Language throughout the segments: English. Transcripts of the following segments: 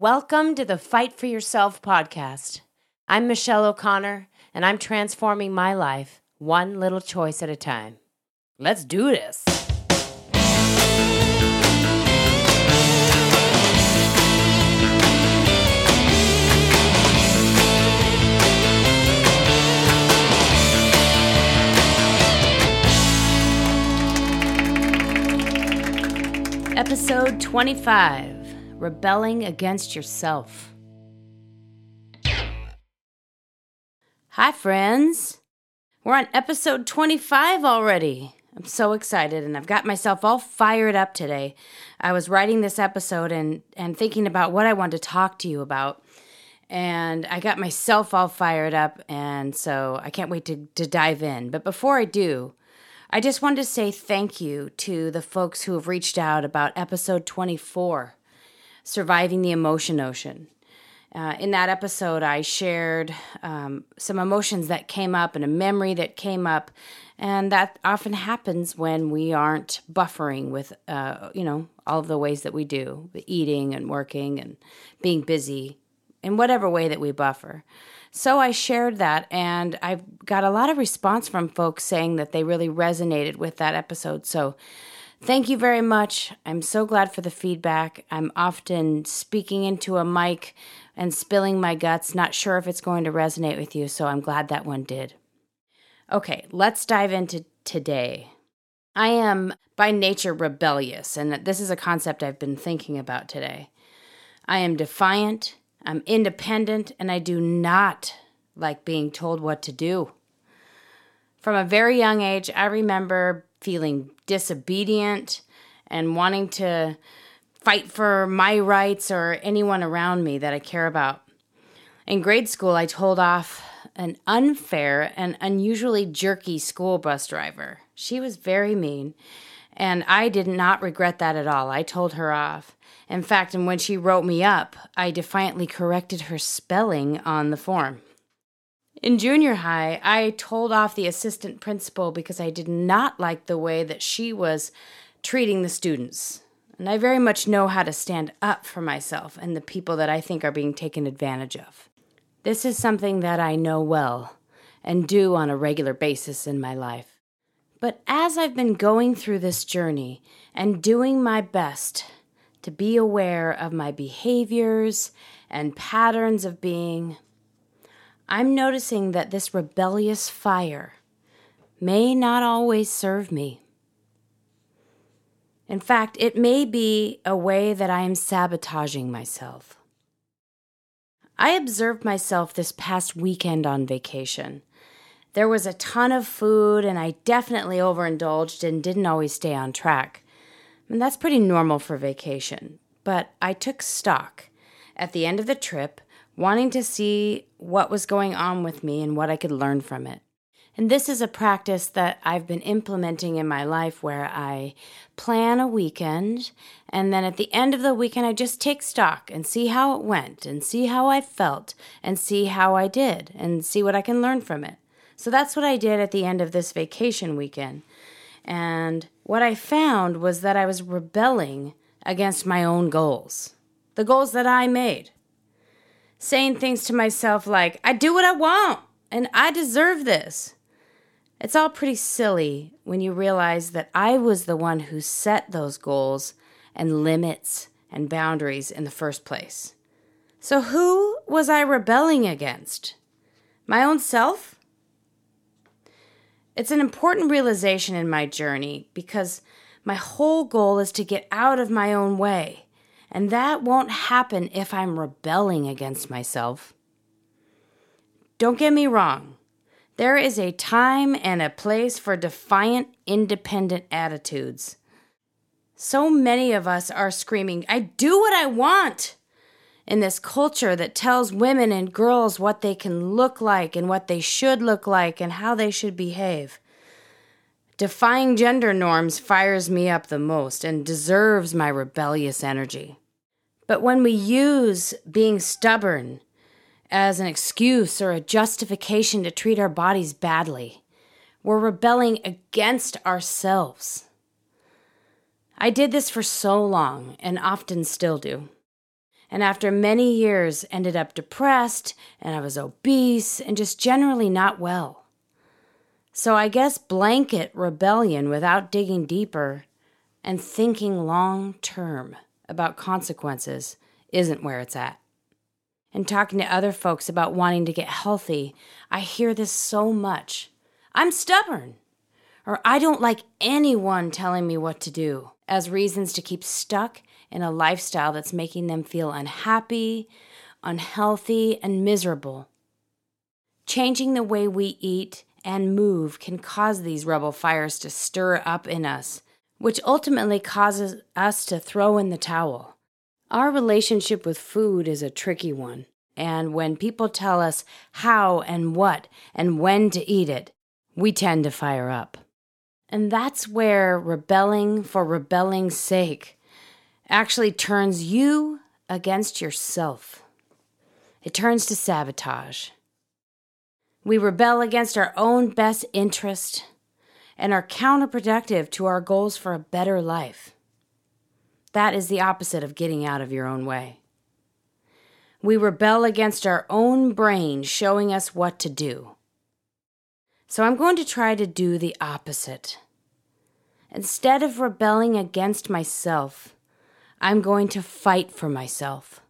Welcome to the Fight for Yourself podcast. I'm Michelle O'Connor, and I'm transforming my life one little choice at a time. Let's do this. Episode 25 Rebelling Against Yourself. Hi, friends. We're on episode 25 already. I'm so excited and I've got myself all fired up today. I was writing this episode and, and thinking about what I wanted to talk to you about. And I got myself all fired up, and so I can't wait to, to dive in. But before I do, I just wanted to say thank you to the folks who have reached out about episode 24 Surviving the Emotion Ocean. Uh, in that episode, I shared um, some emotions that came up and a memory that came up, and that often happens when we aren't buffering with, uh, you know, all of the ways that we do, eating and working and being busy, in whatever way that we buffer. So I shared that, and I've got a lot of response from folks saying that they really resonated with that episode. So Thank you very much. I'm so glad for the feedback. I'm often speaking into a mic and spilling my guts, not sure if it's going to resonate with you, so I'm glad that one did. Okay, let's dive into today. I am by nature rebellious, and this is a concept I've been thinking about today. I am defiant, I'm independent, and I do not like being told what to do. From a very young age, I remember feeling disobedient and wanting to fight for my rights or anyone around me that I care about. In grade school, I told off an unfair and unusually jerky school bus driver. She was very mean, and I did not regret that at all. I told her off. In fact, and when she wrote me up, I defiantly corrected her spelling on the form. In junior high, I told off the assistant principal because I did not like the way that she was treating the students. And I very much know how to stand up for myself and the people that I think are being taken advantage of. This is something that I know well and do on a regular basis in my life. But as I've been going through this journey and doing my best to be aware of my behaviors and patterns of being, I'm noticing that this rebellious fire may not always serve me. In fact, it may be a way that I am sabotaging myself. I observed myself this past weekend on vacation. There was a ton of food, and I definitely overindulged and didn't always stay on track. And that's pretty normal for vacation. But I took stock. At the end of the trip, wanting to see what was going on with me and what I could learn from it. And this is a practice that I've been implementing in my life where I plan a weekend and then at the end of the weekend I just take stock and see how it went and see how I felt and see how I did and see what I can learn from it. So that's what I did at the end of this vacation weekend. And what I found was that I was rebelling against my own goals, the goals that I made saying things to myself like, I do what I want and I deserve this. It's all pretty silly when you realize that I was the one who set those goals and limits and boundaries in the first place. So, who was I rebelling against? My own self? It's an important realization in my journey because my whole goal is to get out of my own way and that won't happen if I'm rebelling against myself. Don't get me wrong. There is a time and a place for defiant, independent attitudes. So many of us are screaming, I do what I want! In this culture that tells women and girls what they can look like and what they should look like and how they should behave. Defying gender norms fires me up the most and deserves my rebellious energy. But when we use being stubborn as an excuse or a justification to treat our bodies badly, we're rebelling against ourselves. I did this for so long and often still do. And after many years, ended up depressed and I was obese and just generally not well. So I guess blanket rebellion without digging deeper and thinking long term about consequences isn't where it's at. And talking to other folks about wanting to get healthy, I hear this so much. I'm stubborn, or I don't like anyone telling me what to do, as reasons to keep stuck in a lifestyle that's making them feel unhappy, unhealthy, and miserable. Changing the way we eat and move can cause these rebel fires to stir up in us, which ultimately causes us to throw in the towel. Our relationship with food is a tricky one, and when people tell us how and what and when to eat it, we tend to fire up. And that's where rebelling for rebelling's sake actually turns you against yourself. It turns to sabotage. We rebel against our own best interest and are counterproductive to our goals for a better life. That is the opposite of getting out of your own way. We rebel against our own brain showing us what to do. So I'm going to try to do the opposite. Instead of rebelling against myself, I'm going to fight for myself.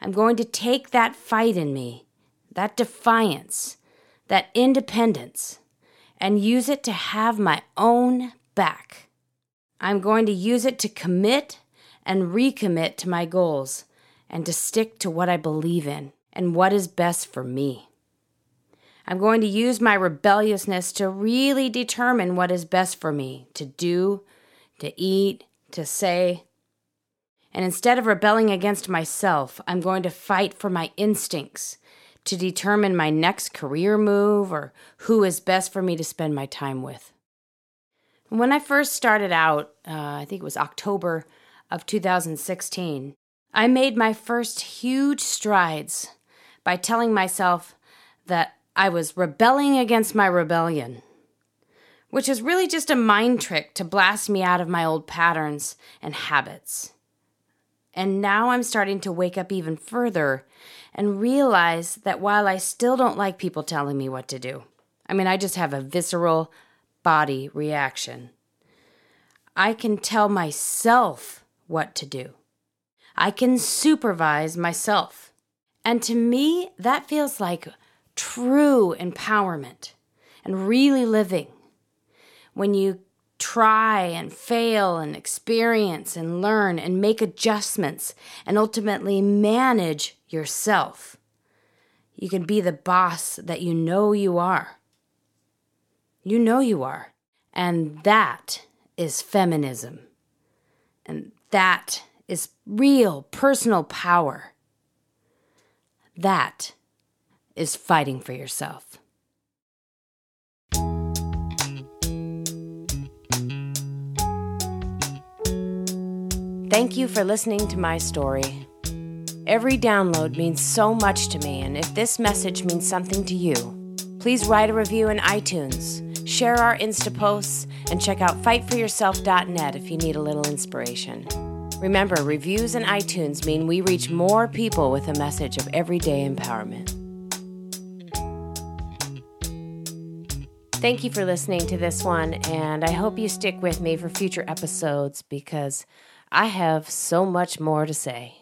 I'm going to take that fight in me that defiance, that independence, and use it to have my own back. I'm going to use it to commit and recommit to my goals and to stick to what I believe in and what is best for me. I'm going to use my rebelliousness to really determine what is best for me to do, to eat, to say. And instead of rebelling against myself, I'm going to fight for my instincts to determine my next career move or who is best for me to spend my time with. When I first started out, uh, I think it was October of 2016, I made my first huge strides by telling myself that I was rebelling against my rebellion, which is really just a mind trick to blast me out of my old patterns and habits. And now I'm starting to wake up even further and realize that while I still don't like people telling me what to do, I mean, I just have a visceral body reaction. I can tell myself what to do. I can supervise myself. And to me, that feels like true empowerment and really living. When you try and fail and experience and learn and make adjustments and ultimately manage yourself. You can be the boss that you know you are. You know you are. And that is feminism. And that is real personal power. That is fighting for yourself. Thank you for listening to my story. Every download means so much to me, and if this message means something to you, please write a review in iTunes, share our Insta posts, and check out fightforyourself.net if you need a little inspiration. Remember, reviews in iTunes mean we reach more people with a message of everyday empowerment. Thank you for listening to this one, and I hope you stick with me for future episodes because I have so much more to say.